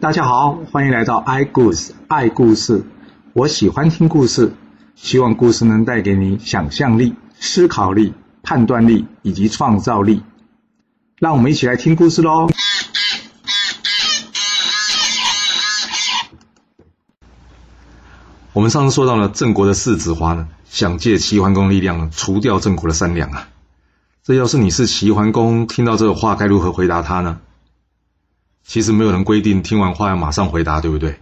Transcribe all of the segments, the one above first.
大家好，欢迎来到 i 故事爱故事。我喜欢听故事，希望故事能带给你想象力、思考力、判断力以及创造力。让我们一起来听故事喽！我们上次说到了郑国的世子华呢，想借齐桓公力量呢，除掉郑国的三良啊。这要是你是齐桓公，听到这个话该如何回答他呢？其实没有人规定听完话要马上回答，对不对？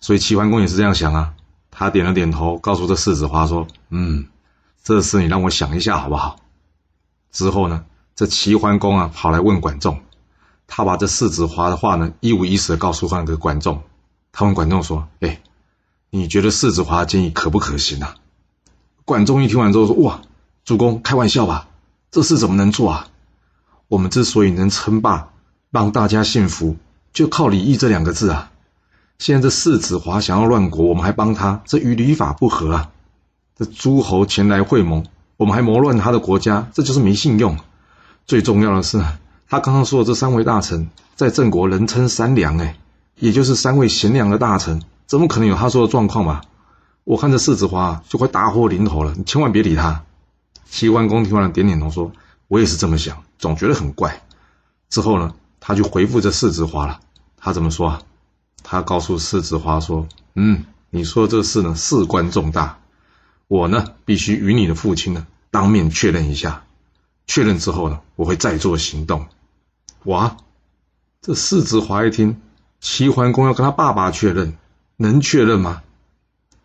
所以齐桓公也是这样想啊。他点了点头，告诉这世子华说：“嗯，这事你让我想一下好不好？”之后呢，这齐桓公啊跑来问管仲，他把这世子华的话呢一五一十的告诉那个管仲。他问管仲说：“哎，你觉得世子华的建议可不可行啊？”管仲一听完之后说：“哇，主公开玩笑吧？这事怎么能做啊？我们之所以能称霸。”让大家信服，就靠礼义这两个字啊！现在这世子华想要乱国，我们还帮他，这与礼法不合啊！这诸侯前来会盟，我们还谋乱他的国家，这就是没信用。最重要的是，他刚刚说的这三位大臣，在郑国人称三良，哎，也就是三位贤良的大臣，怎么可能有他说的状况嘛？我看这世子华就快大祸临头了，你千万别理他。齐桓公听完，点点头说：“我也是这么想，总觉得很怪。”之后呢？他就回复这四子华了，他怎么说啊？他告诉四子华说：“嗯，你说这事呢事关重大，我呢必须与你的父亲呢当面确认一下，确认之后呢，我会再做行动。”哇！这四子华一听，齐桓公要跟他爸爸确认，能确认吗？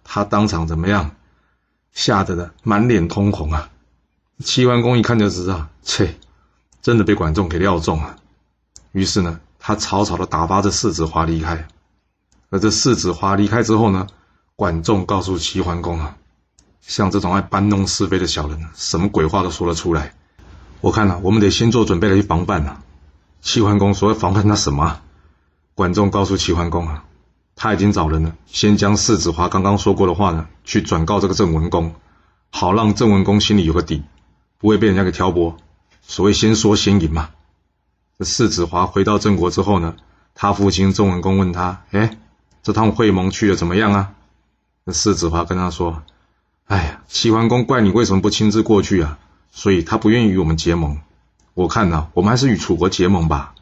他当场怎么样？吓得的满脸通红啊！齐桓公一看就知道，切，真的被管仲给料中了。于是呢，他草草的打发这世子华离开。而这世子华离开之后呢，管仲告诉齐桓公啊，像这种爱搬弄是非的小人，什么鬼话都说得出来。我看了，我们得先做准备来去防范呐。齐桓公说要防范他什么？管仲告诉齐桓公啊，他已经找人了，先将世子华刚刚说过的话呢，去转告这个郑文公，好让郑文公心里有个底，不会被人家给挑拨。所谓先说先赢嘛。这世子华回到郑国之后呢，他父亲郑文公问他：“哎，这趟会盟去的怎么样啊？”那世子华跟他说：“哎呀，齐桓公怪你为什么不亲自过去啊？所以他不愿意与我们结盟。我看呢，我们还是与楚国结盟吧。”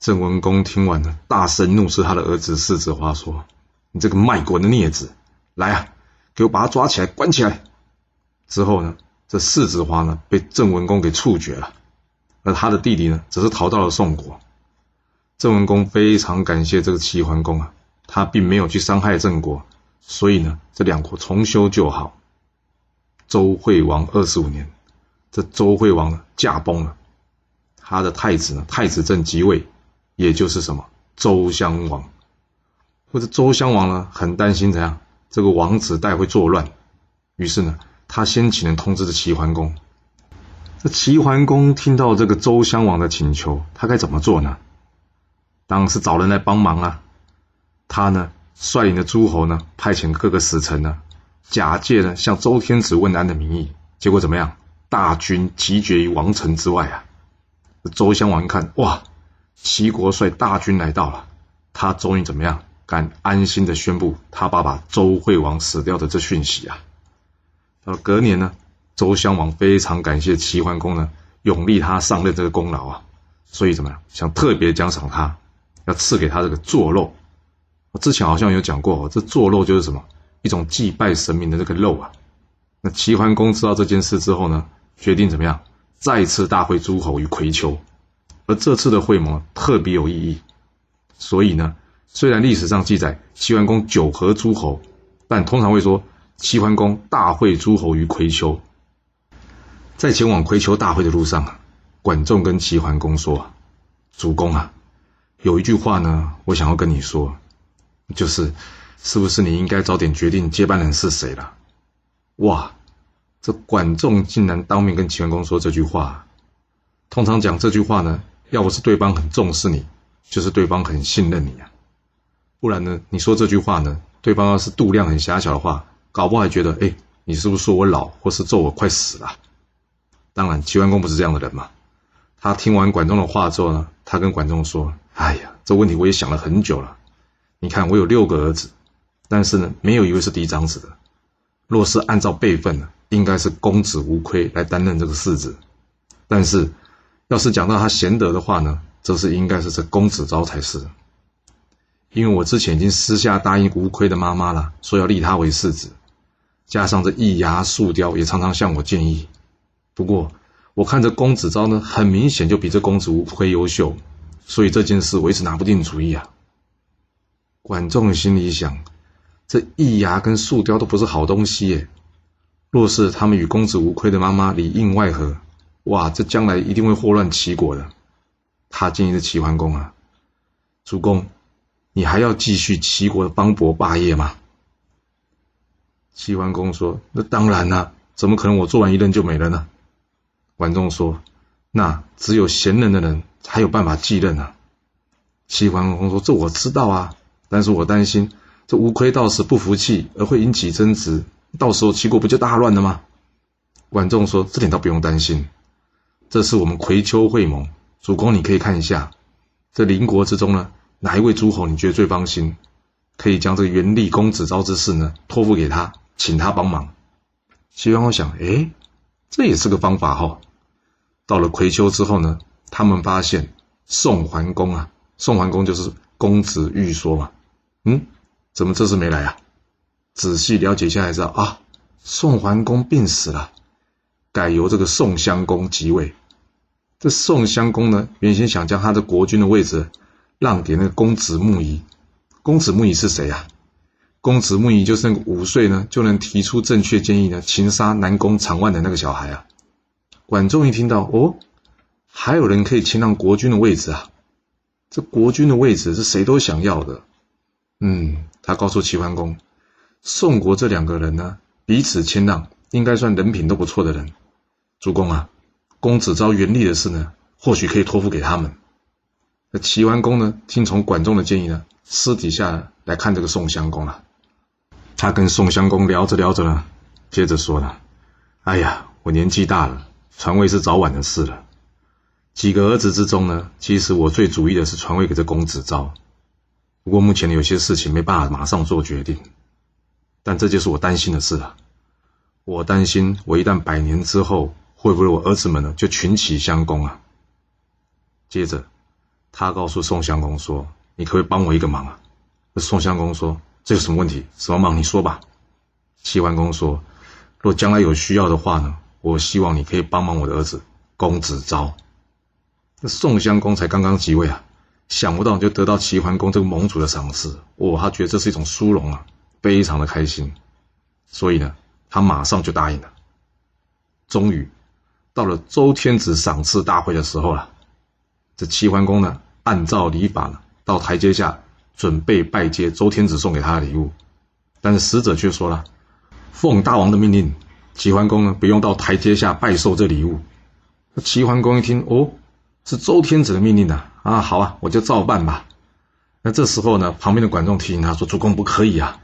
郑文公听完了，大声怒斥他的儿子世子华说：“你这个卖国的孽子，来啊，给我把他抓起来，关起来！”之后呢，这世子华呢被郑文公给处决了。而他的弟弟呢，只是逃到了宋国。郑文公非常感谢这个齐桓公啊，他并没有去伤害郑国，所以呢，这两国重修旧好。周惠王二十五年，这周惠王驾崩了，他的太子呢太子正即位，也就是什么周襄王。或者周襄王呢很担心怎样这个王子代会作乱，于是呢，他先请人通知这齐桓公。这齐桓公听到这个周襄王的请求，他该怎么做呢？当然是找人来帮忙啊。他呢，率领的诸侯呢，派遣各个使臣呢，假借呢向周天子问安的名义，结果怎么样？大军集结于王城之外啊。周襄王一看，哇，齐国率大军来到了，他终于怎么样？敢安心的宣布他爸爸周惠王死掉的这讯息啊。到隔年呢？周襄王非常感谢齐桓公呢，永立他上任这个功劳啊，所以怎么样，想特别奖赏他，要赐给他这个做肉。我之前好像有讲过，这做肉就是什么，一种祭拜神明的这个肉啊。那齐桓公知道这件事之后呢，决定怎么样，再次大会诸侯于葵丘。而这次的会盟特别有意义，所以呢，虽然历史上记载齐桓公九合诸侯，但通常会说齐桓公大会诸侯于葵丘。在前往葵丘大会的路上啊，管仲跟齐桓公说：“主公啊，有一句话呢，我想要跟你说，就是，是不是你应该早点决定接班人是谁了？”哇，这管仲竟然当面跟齐桓公说这句话。通常讲这句话呢，要不是对方很重视你，就是对方很信任你啊。不然呢，你说这句话呢，对方要是度量很狭小的话，搞不好还觉得，哎，你是不是说我老，或是咒我快死了？当然，齐桓公不是这样的人嘛。他听完管仲的话之后呢，他跟管仲说：“哎呀，这问题我也想了很久了。你看，我有六个儿子，但是呢，没有一位是嫡长子的。若是按照辈分呢，应该是公子无亏来担任这个世子。但是，要是讲到他贤德的话呢，则是应该是这公子昭才是。因为我之前已经私下答应无亏的妈妈了，说要立他为世子。加上这易牙树雕也常常向我建议。不过，我看这公子昭呢，很明显就比这公子无亏优秀，所以这件事我一直拿不定主意啊。管仲心里想：这易牙跟树雕都不是好东西耶。若是他们与公子无亏的妈妈里应外合，哇，这将来一定会祸乱齐国的。他建议的齐桓公啊，主公。你还要继续齐国的邦伯霸业吗？齐桓公说：“那当然啦，怎么可能我做完一任就没了呢？”管仲说：“那只有贤能的人才有办法继任啊。”齐桓公说：“这我知道啊，但是我担心这无亏到时不服气而会引起争执，到时候齐国不就大乱了吗？”管仲说：“这点倒不用担心，这是我们葵丘会盟，主公你可以看一下，这邻国之中呢。”哪一位诸侯你觉得最放心？可以将这个元立公子昭之事呢托付给他，请他帮忙。齐桓公想，哎，这也是个方法哈。到了葵丘之后呢，他们发现宋桓公啊，宋桓公就是公子玉说嘛，嗯，怎么这次没来啊？仔细了解一下才知道啊，宋桓公病死了，改由这个宋襄公即位。这宋襄公呢，原先想将他的国君的位置。让给那个公子木仪，公子木仪是谁呀？公子木仪就是那个五岁呢就能提出正确建议呢，擒杀南宫长万的那个小孩啊。管仲一听到哦，还有人可以亲让国君的位置啊，这国君的位置是谁都想要的。嗯，他告诉齐桓公，宋国这两个人呢彼此谦让，应该算人品都不错的人。主公啊，公子招元立的事呢，或许可以托付给他们。那齐桓公呢？听从管仲的建议呢，私底下来看这个宋襄公了。他跟宋襄公聊着聊着呢，接着说了：“哎呀，我年纪大了，传位是早晚的事了。几个儿子之中呢，其实我最主意的是传位给这公子昭。不过目前有些事情没办法马上做决定，但这就是我担心的事了。我担心我一旦百年之后，会不会我儿子们呢就群起相攻啊？”接着。他告诉宋襄公说：“你可不可以帮我一个忙啊？”宋襄公说：“这有什么问题？什么忙？你说吧。”齐桓公说：“若将来有需要的话呢，我希望你可以帮忙我的儿子公子昭。”那宋襄公才刚刚即位啊，想不到就得到齐桓公这个盟主的赏识，哇，他觉得这是一种殊荣啊，非常的开心，所以呢，他马上就答应了。终于到了周天子赏赐大会的时候了。这齐桓公呢，按照礼法呢，到台阶下准备拜接周天子送给他的礼物，但是使者却说了：“奉大王的命令，齐桓公呢不用到台阶下拜受这礼物。”齐桓公一听，哦，是周天子的命令呐，啊，好啊，我就照办吧。那这时候呢，旁边的管仲提醒他说：“主公不可以啊，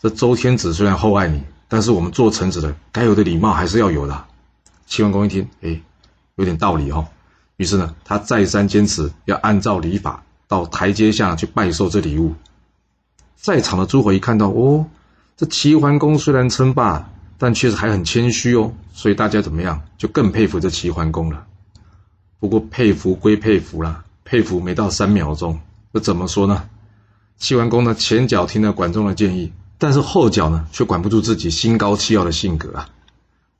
这周天子虽然厚爱你，但是我们做臣子的该有的礼貌还是要有的。”齐桓公一听，哎，有点道理哦。于是呢，他再三坚持要按照礼法到台阶下去拜受这礼物。在场的诸侯一看到，哦，这齐桓公虽然称霸，但确实还很谦虚哦，所以大家怎么样，就更佩服这齐桓公了。不过佩服归佩服啦，佩服没到三秒钟，这怎么说呢？齐桓公呢，前脚听了管仲的建议，但是后脚呢，却管不住自己心高气傲的性格啊。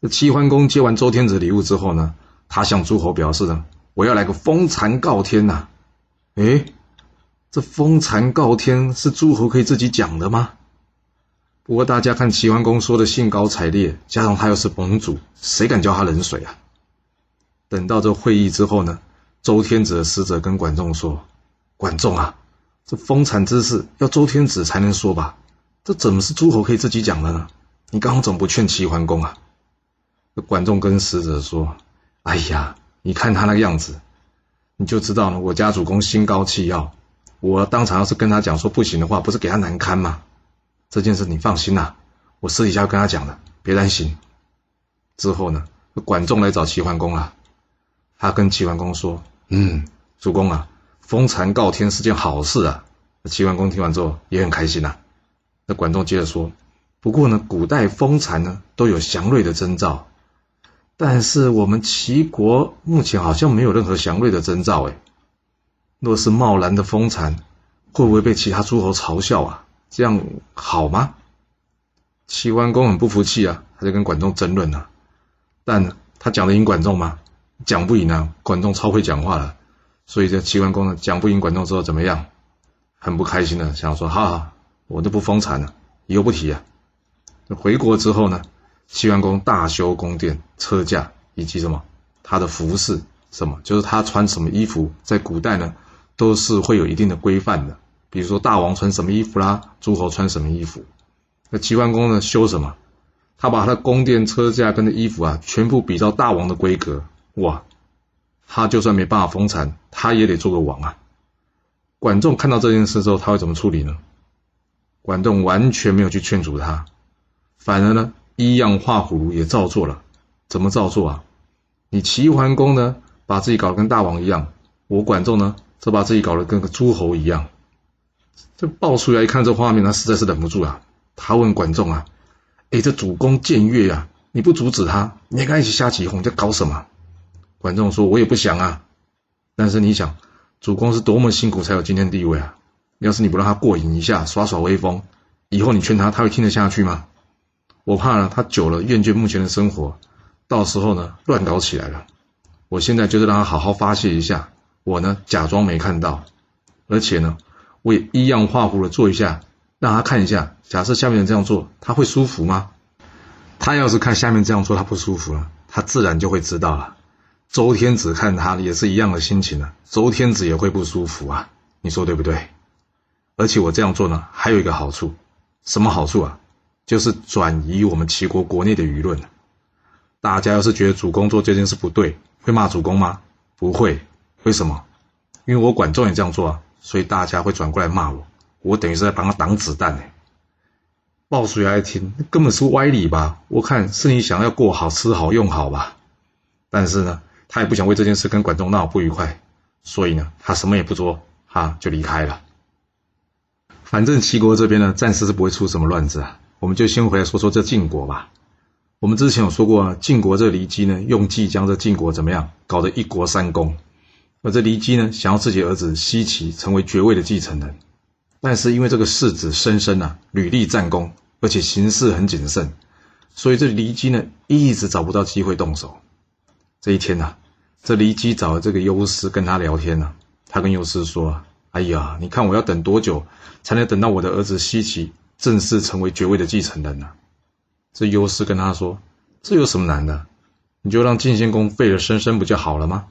这齐桓公接完周天子礼物之后呢，他向诸侯表示呢。我要来个封禅告天呐！哎，这封禅告天是诸侯可以自己讲的吗？不过大家看齐桓公说的兴高采烈，加上他又是盟主，谁敢叫他冷水啊？等到这会议之后呢，周天子的使者跟管仲说：“管仲啊，这封禅之事要周天子才能说吧？这怎么是诸侯可以自己讲的呢？你刚刚怎么不劝齐桓公啊？”这管仲跟使者说：“哎呀。”你看他那个样子，你就知道了。我家主公心高气傲，我当场要是跟他讲说不行的话，不是给他难堪吗？这件事你放心呐，我私底下跟他讲的，别担心。之后呢，管仲来找齐桓公了，他跟齐桓公说：“嗯，主公啊，封禅告天是件好事啊。齐桓公听完之后也很开心呐。那管仲接着说：“不过呢，古代封禅呢都有祥瑞的征兆，但是我们齐国目前好像没有任何祥瑞的征兆。哎，若是贸然的封禅，会不会被其他诸侯嘲笑啊？这样好吗？”齐桓公很不服气啊，他就跟管仲争论啊。但他讲得赢管仲吗？讲不赢啊！管仲超会讲话了，所以这齐桓公呢讲不赢管仲之后怎么样？很不开心的想说：哈哈。我都不封禅了，以后不提啊。回国之后呢，齐桓公大修宫殿、车驾以及什么他的服饰，什么就是他穿什么衣服，在古代呢都是会有一定的规范的。比如说大王穿什么衣服啦，诸侯穿什么衣服。那齐桓公呢修什么？他把他的宫殿、车架跟的衣服啊，全部比照大王的规格。哇，他就算没办法封禅，他也得做个王啊。管仲看到这件事之后，他会怎么处理呢？管仲完全没有去劝阻他，反而呢，依样画葫芦也照做了。怎么照做啊？你齐桓公呢，把自己搞得跟大王一样；我管仲呢，则把自己搞得跟个诸侯一样。这爆出来一看这画面，他实在是忍不住啊。他问管仲啊：“哎，这主公僭越啊，你不阻止他，你还跟他一起瞎起哄，在搞什么？”管仲说：“我也不想啊，但是你想，主公是多么辛苦才有今天地位啊。”要是你不让他过瘾一下，耍耍威风，以后你劝他，他会听得下去吗？我怕呢，他久了厌倦目前的生活，到时候呢乱搞起来了。我现在就是让他好好发泄一下，我呢假装没看到，而且呢我也一样画葫芦做一下，让他看一下。假设下面人这样做，他会舒服吗？他要是看下面这样做他不舒服了，他自然就会知道了。周天子看他也是一样的心情啊，周天子也会不舒服啊，你说对不对？而且我这样做呢，还有一个好处，什么好处啊？就是转移我们齐国国内的舆论。大家要是觉得主公做这件事不对，会骂主公吗？不会。为什么？因为我管仲也这样做啊，所以大家会转过来骂我。我等于是在帮他挡子弹呢。鲍叔牙一听，根本是歪理吧？我看是你想要过好吃好用好吧？但是呢，他也不想为这件事跟管仲闹不愉快，所以呢，他什么也不做，哈，就离开了。反正齐国这边呢，暂时是不会出什么乱子啊。我们就先回来说说这晋国吧。我们之前有说过啊，晋国这骊姬呢，用计将这晋国怎么样，搞得一国三公。而这骊姬呢，想要自己儿子奚齐成为爵位的继承人，但是因为这个世子申生啊，屡立战功，而且行事很谨慎，所以这骊姬呢，一直找不到机会动手。这一天呢，这骊姬找了这个优师跟他聊天呢，他跟优师说。哎呀，你看我要等多久才能等到我的儿子西岐正式成为爵位的继承人呢？这优师跟他说：“这有什么难的？你就让晋献公废了申生不就好了吗？”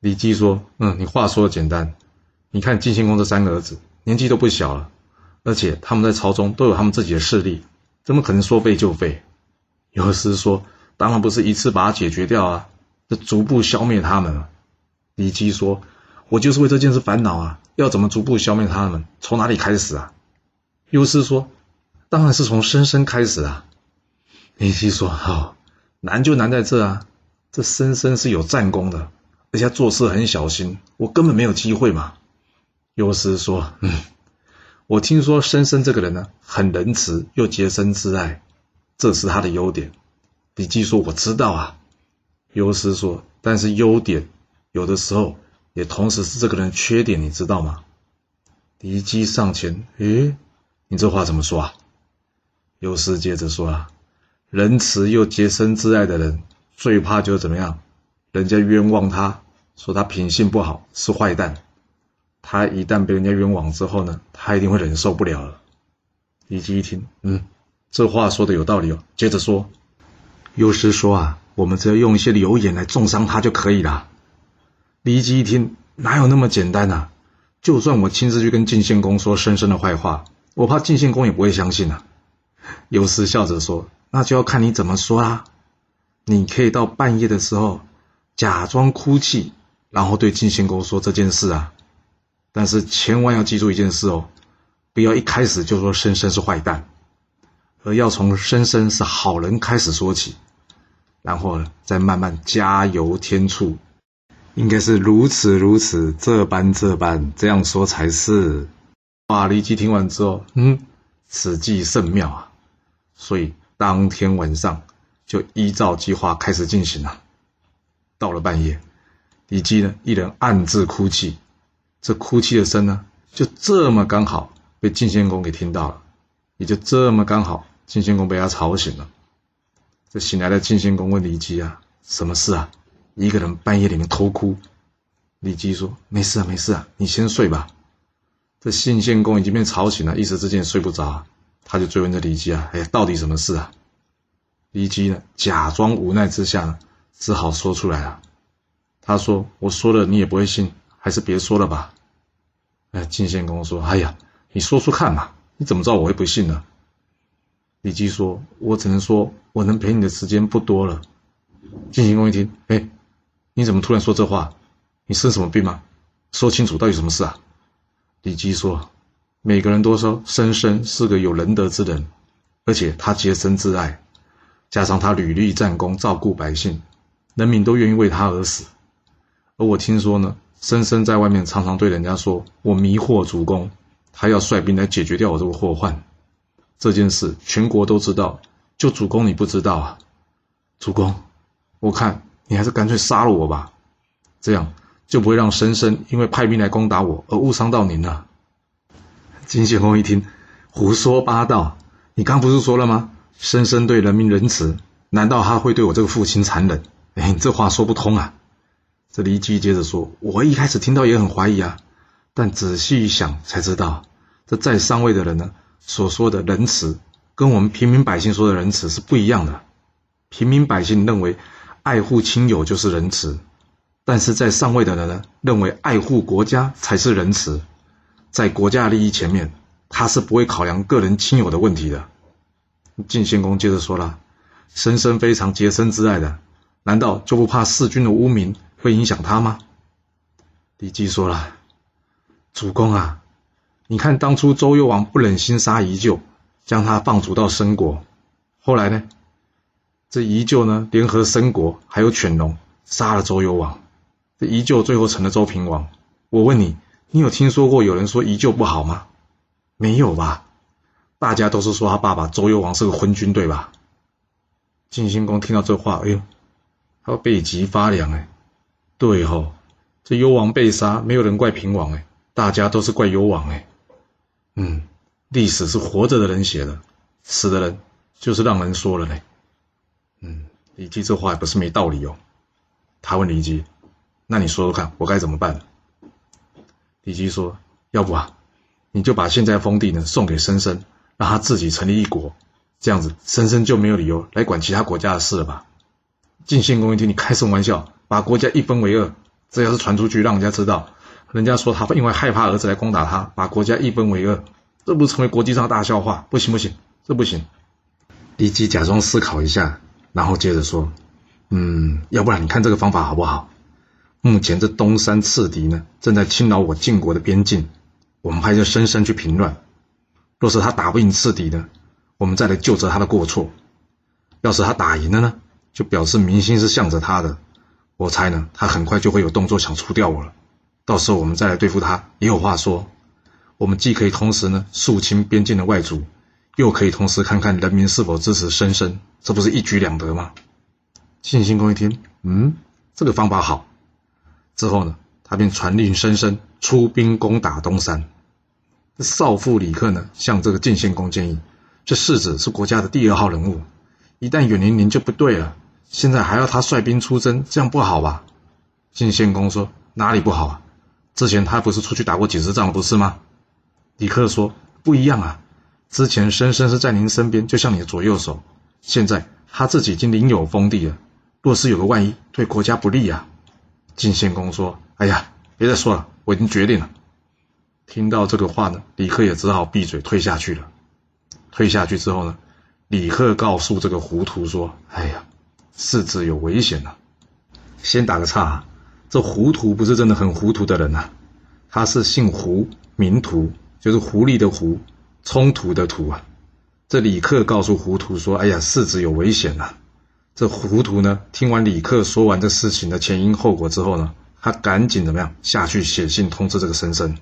李基说：“嗯，你话说的简单。你看晋献公这三个儿子年纪都不小了，而且他们在朝中都有他们自己的势力，怎么可能说废就废？”优师说：“当然不是一次把它解决掉啊，这逐步消灭他们。”李基说：“我就是为这件事烦恼啊。”要怎么逐步消灭他们？从哪里开始啊？优师说：“当然是从申生开始啊。”李希说：“好，难就难在这啊！这申生是有战功的，而且做事很小心，我根本没有机会嘛。”优师说：“嗯，我听说申生这个人呢，很仁慈又洁身自爱，这是他的优点。”李姬说：“我知道啊。”优师说：“但是优点有的时候……”也同时是这个人缺点，你知道吗？敌机上前，诶，你这话怎么说啊？优师接着说啊，仁慈又洁身自爱的人，最怕就是怎么样？人家冤枉他，说他品性不好，是坏蛋。他一旦被人家冤枉之后呢，他一定会忍受不了了。李吉一听，嗯，这话说的有道理哦。接着说，优师说啊，我们只要用一些流言来重伤他就可以了。李吉一听，哪有那么简单啊？就算我亲自去跟晋献公说申生的坏话，我怕晋献公也不会相信啊。有司笑着说：“那就要看你怎么说啦。你可以到半夜的时候假装哭泣，然后对晋献公说这件事啊。但是千万要记住一件事哦，不要一开始就说申生是坏蛋，而要从申生是好人开始说起，然后呢，再慢慢加油添醋。”应该是如此如此，这般这般，这样说才是。哇！李基听完之后，嗯，此计甚妙啊！所以当天晚上就依照计划开始进行了。到了半夜，李基呢一人暗自哭泣，这哭泣的声呢，就这么刚好被晋献公给听到了，也就这么刚好，晋献公被他吵醒了。这醒来的晋献公问李基啊：“什么事啊？一个人半夜里面偷哭？”李基说：“没事啊，没事啊，你先睡吧。”这晋献公已经被吵醒了，一时之间睡不着，他就追问这李基啊：“哎，到底什么事啊？”李基呢，假装无奈之下呢，只好说出来了。他说：“我说了你也不会信，还是别说了吧。”哎，晋献公说：“哎呀，你说说看嘛，你怎么知道我会不信呢？”李基说：“我只能说，我能陪你的时间不多了。”晋献公一听：“哎，你怎么突然说这话？你生什么病吗？说清楚，到底什么事啊？”李基说：“每个人都说申生是个有仁德之人，而且他洁身自爱，加上他屡立战功，照顾百姓，人民都愿意为他而死。而我听说呢，申生在外面常常对人家说我迷惑主公，他要率兵来解决掉我这个祸患。这件事全国都知道，就主公你不知道啊？主公，我看你还是干脆杀了我吧，这样。”就不会让申生因为派兵来攻打我而误伤到您了。金献公一听，胡说八道！你刚不是说了吗？申生对人民仁慈，难道他会对我这个父亲残忍？哎，这话说不通啊！这李基接着说：“我一开始听到也很怀疑啊，但仔细一想才知道，这在上位的人呢所说的仁慈，跟我们平民百姓说的仁慈是不一样的。平民百姓认为爱护亲友就是仁慈。”但是在上位的人呢，认为爱护国家才是仁慈，在国家利益前面，他是不会考量个人亲友的问题的。晋献公接着说了：“申生非常洁身自爱的，难道就不怕弑君的污名会影响他吗？”李基说了：“主公啊，你看当初周幽王不忍心杀宜臼，将他放逐到申国，后来呢，这宜臼呢联合申国还有犬戎杀了周幽王。”这依旧最后成了周平王。我问你，你有听说过有人说依旧不好吗？没有吧？大家都是说他爸爸周幽王是个昏君，对吧？晋献公听到这话，哎呦，他背脊发凉哎。对吼，这幽王被杀，没有人怪平王哎，大家都是怪幽王哎。嗯，历史是活着的人写的，死的人就是让人说了嘞。嗯，李基这话也不是没道理哦。他问李基。那你说说看，我该怎么办？李基说：“要不啊，你就把现在封地呢送给申生，让他自己成立一国，这样子申生就没有理由来管其他国家的事了吧？”晋献公一听，你开什么玩笑？把国家一分为二，这要是传出去，让人家知道，人家说他因为害怕儿子来攻打他，把国家一分为二，这不成为国际上的大笑话？不行不行，这不行。李基假装思考一下，然后接着说：“嗯，要不然你看这个方法好不好？”目前这东山刺敌呢，正在侵扰我晋国的边境，我们派这申生去平乱。若是他打不赢刺敌呢，我们再来就责他的过错。要是他打赢了呢，就表示民心是向着他的。我猜呢，他很快就会有动作想除掉我了。到时候我们再来对付他，也有话说。我们既可以同时呢肃清边境的外族，又可以同时看看人民是否支持申生，这不是一举两得吗？信兴公一听，嗯，这个方法好。之后呢，他便传令申生出兵攻打东山。少妇李克呢，向这个晋献公建议：这世子是国家的第二号人物，一旦远离您就不对了。现在还要他率兵出征，这样不好吧？晋献公说：哪里不好啊？之前他不是出去打过几次仗，不是吗？李克说：不一样啊，之前申生是在您身边，就像你的左右手，现在他自己已经领有封地了，若是有个万一，对国家不利啊。晋献公说：“哎呀，别再说了，我已经决定了。”听到这个话呢，李克也只好闭嘴退下去了。退下去之后呢，李克告诉这个胡图说：“哎呀，世子有危险了。”先打个岔，这胡图不是真的很糊涂的人呐，他是姓胡，名图，就是狐狸的狐，冲突的突啊。这李克告诉胡图说：“哎呀，世子有危险了。”这糊涂呢？听完李克说完这事情的前因后果之后呢，他赶紧怎么样下去写信通知这个申生。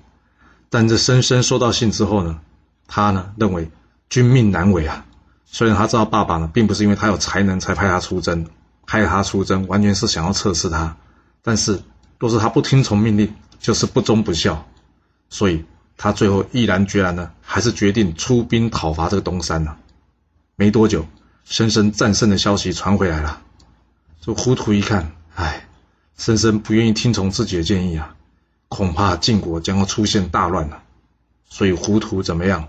但这申生收到信之后呢，他呢认为君命难违啊。虽然他知道爸爸呢并不是因为他有才能才派他出征，派他出征完全是想要测试他，但是若是他不听从命令，就是不忠不孝，所以他最后毅然决然呢，还是决定出兵讨伐这个东山了。没多久，申生战胜的消息传回来了。这糊涂一看，哎，申生不愿意听从自己的建议啊。恐怕晋国将要出现大乱了，所以糊涂怎么样？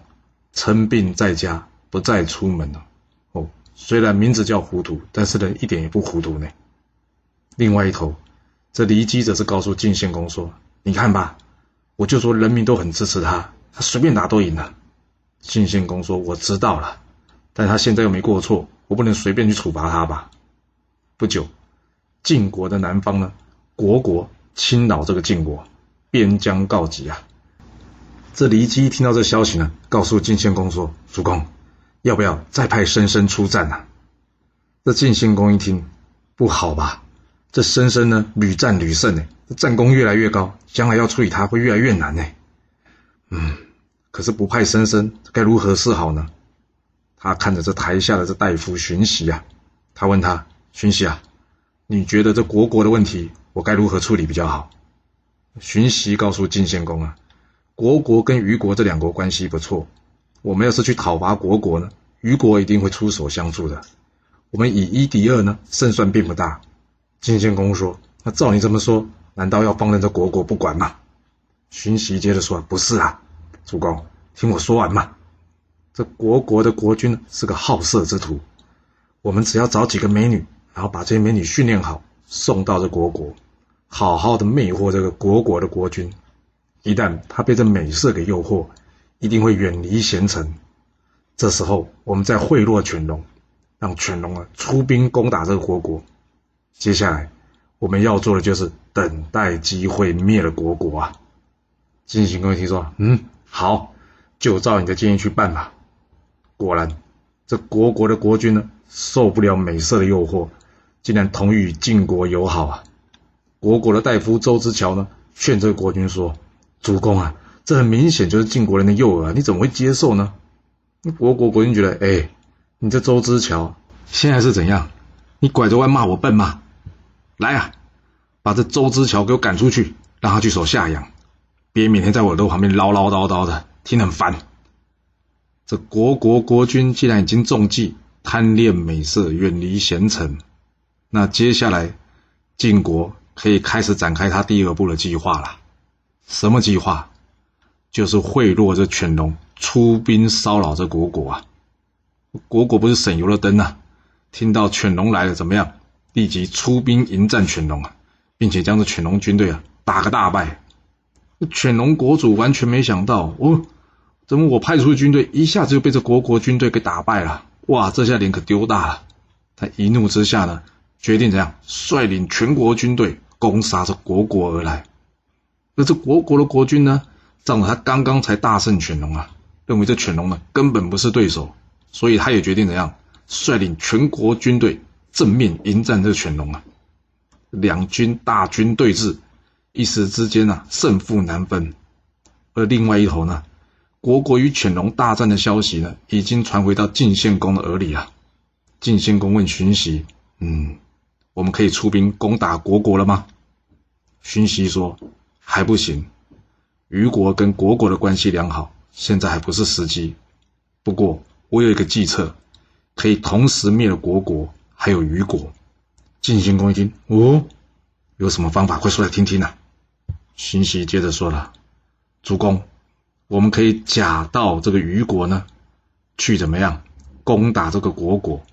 称病在家，不再出门了。哦，虽然名字叫糊涂，但是人一点也不糊涂呢。另外一头，这骊姬则是告诉晋献公说：“你看吧，我就说人民都很支持他，他随便打都赢了。”晋献公说：“我知道了，但他现在又没过错，我不能随便去处罚他吧？”不久，晋国的南方呢，国国侵扰这个晋国。边疆告急啊！这骊姬听到这消息呢，告诉晋献公说：“主公，要不要再派申生出战呢？”这晋献公一听，不好吧？这申生呢，屡战屡胜呢，战功越来越高，将来要处理他会越来越难呢。嗯，可是不派申生，该如何是好呢？他看着这台下的这大夫荀息啊，他问他：“荀息啊，你觉得这国国的问题，我该如何处理比较好？”荀息告诉晋献公啊，国国跟虞国这两国关系不错，我们要是去讨伐国国呢，虞国一定会出手相助的。我们以一敌二呢，胜算并不大。晋献公说：“那照你这么说，难道要放任这国国不管吗？”荀息接着说：“不是啊，主公，听我说完嘛。这国国的国君是个好色之徒，我们只要找几个美女，然后把这些美女训练好，送到这国国。”好好的魅惑这个国国的国君，一旦他被这美色给诱惑，一定会远离贤臣。这时候，我们再贿赂犬戎，让犬戎啊出兵攻打这个国国。接下来，我们要做的就是等待机会灭了国国啊！晋献公听说，嗯，好，就照你的建议去办吧。果然，这国国的国君呢，受不了美色的诱惑，竟然同意与晋国友好啊！国国的大夫周之乔呢，劝这个国君说：“主公啊，这很明显就是晋国人的诱饵，你怎么会接受呢？”那国国国君觉得：“哎，你这周之乔现在是怎样？你拐着弯骂我笨吗？来啊，把这周之乔给我赶出去，让他去守夏阳，别每天在我耳朵旁边唠唠叨叨的，听很烦。”这国国国君既然已经中计，贪恋美色，远离贤臣，那接下来晋国。可以开始展开他第二步的计划了。什么计划？就是贿赂这犬戎出兵骚扰这国国啊！国国不是省油的灯啊！听到犬戎来了，怎么样？立即出兵迎战犬戎啊，并且将这犬戎军队啊打个大败。犬戎国主完全没想到，哦，怎么我派出的军队一下子就被这国国军队给打败了？哇，这下脸可丢大了！他一怒之下呢，决定怎样？率领全国军队。攻杀这国国而来，而这国国的国君呢，仗着他刚刚才大胜犬戎啊，认为这犬戎呢根本不是对手，所以他也决定怎样率领全国军队正面迎战这犬戎啊。两军大军对峙，一时之间啊胜负难分。而另外一头呢，国国与犬戎大战的消息呢，已经传回到晋献公的耳里啊。晋献公问荀息：“嗯。”我们可以出兵攻打国国了吗？荀息说：“还不行，虞国跟国国的关系良好，现在还不是时机。不过我有一个计策，可以同时灭了国国，还有虞国。”晋献公一听，哦，有什么方法？快说来听听呐！荀息接着说了：“主公，我们可以假到这个虞国呢，去怎么样攻打这个国国？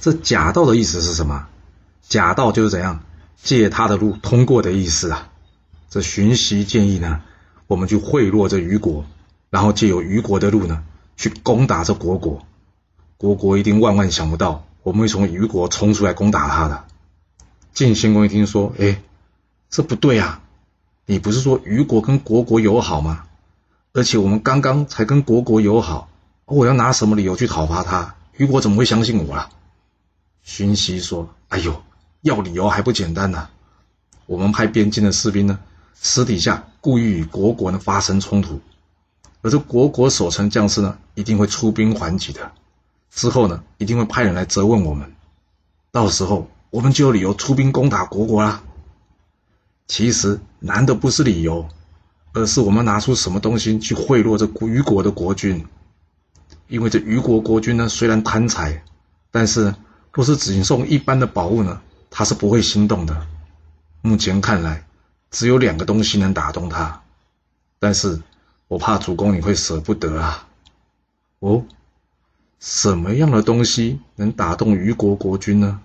这假道的意思是什么？”假道就是怎样借他的路通过的意思啊！这荀息建议呢，我们去贿赂这虞国，然后借由虞国的路呢，去攻打这国国。国国一定万万想不到，我们会从虞国冲出来攻打他的。晋献公一听说，哎，这不对啊！你不是说虞国跟国国友好吗？而且我们刚刚才跟国国友好，我要拿什么理由去讨伐他？虞国怎么会相信我啊？荀息说：“哎呦！”要理由还不简单呢？我们派边境的士兵呢，私底下故意与国国呢发生冲突，而这国国守城将士呢，一定会出兵还击的。之后呢，一定会派人来责问我们，到时候我们就有理由出兵攻打国国啦。其实难的不是理由，而是我们拿出什么东西去贿赂这虞国的国君。因为这虞国国君呢，虽然贪财，但是若是只送一般的宝物呢，他是不会心动的。目前看来，只有两个东西能打动他，但是我怕主公你会舍不得啊。哦。什么样的东西能打动虞国国君呢？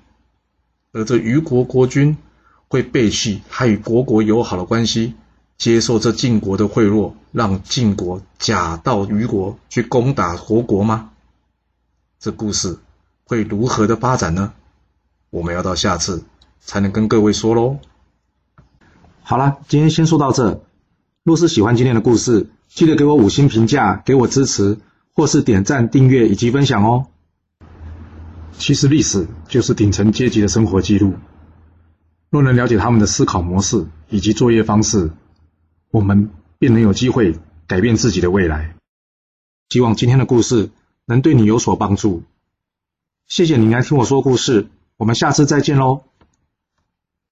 而这虞国国君会背弃他与国国友好的关系，接受这晋国的贿赂，让晋国假到虞国去攻打国国吗？这故事会如何的发展呢？我们要到下次才能跟各位说喽。好了，今天先说到这。若是喜欢今天的故事，记得给我五星评价，给我支持。或是点赞、订阅以及分享哦。其实历史就是顶层阶级的生活记录。若能了解他们的思考模式以及作业方式，我们便能有机会改变自己的未来。希望今天的故事能对你有所帮助。谢谢你来听我说故事，我们下次再见喽。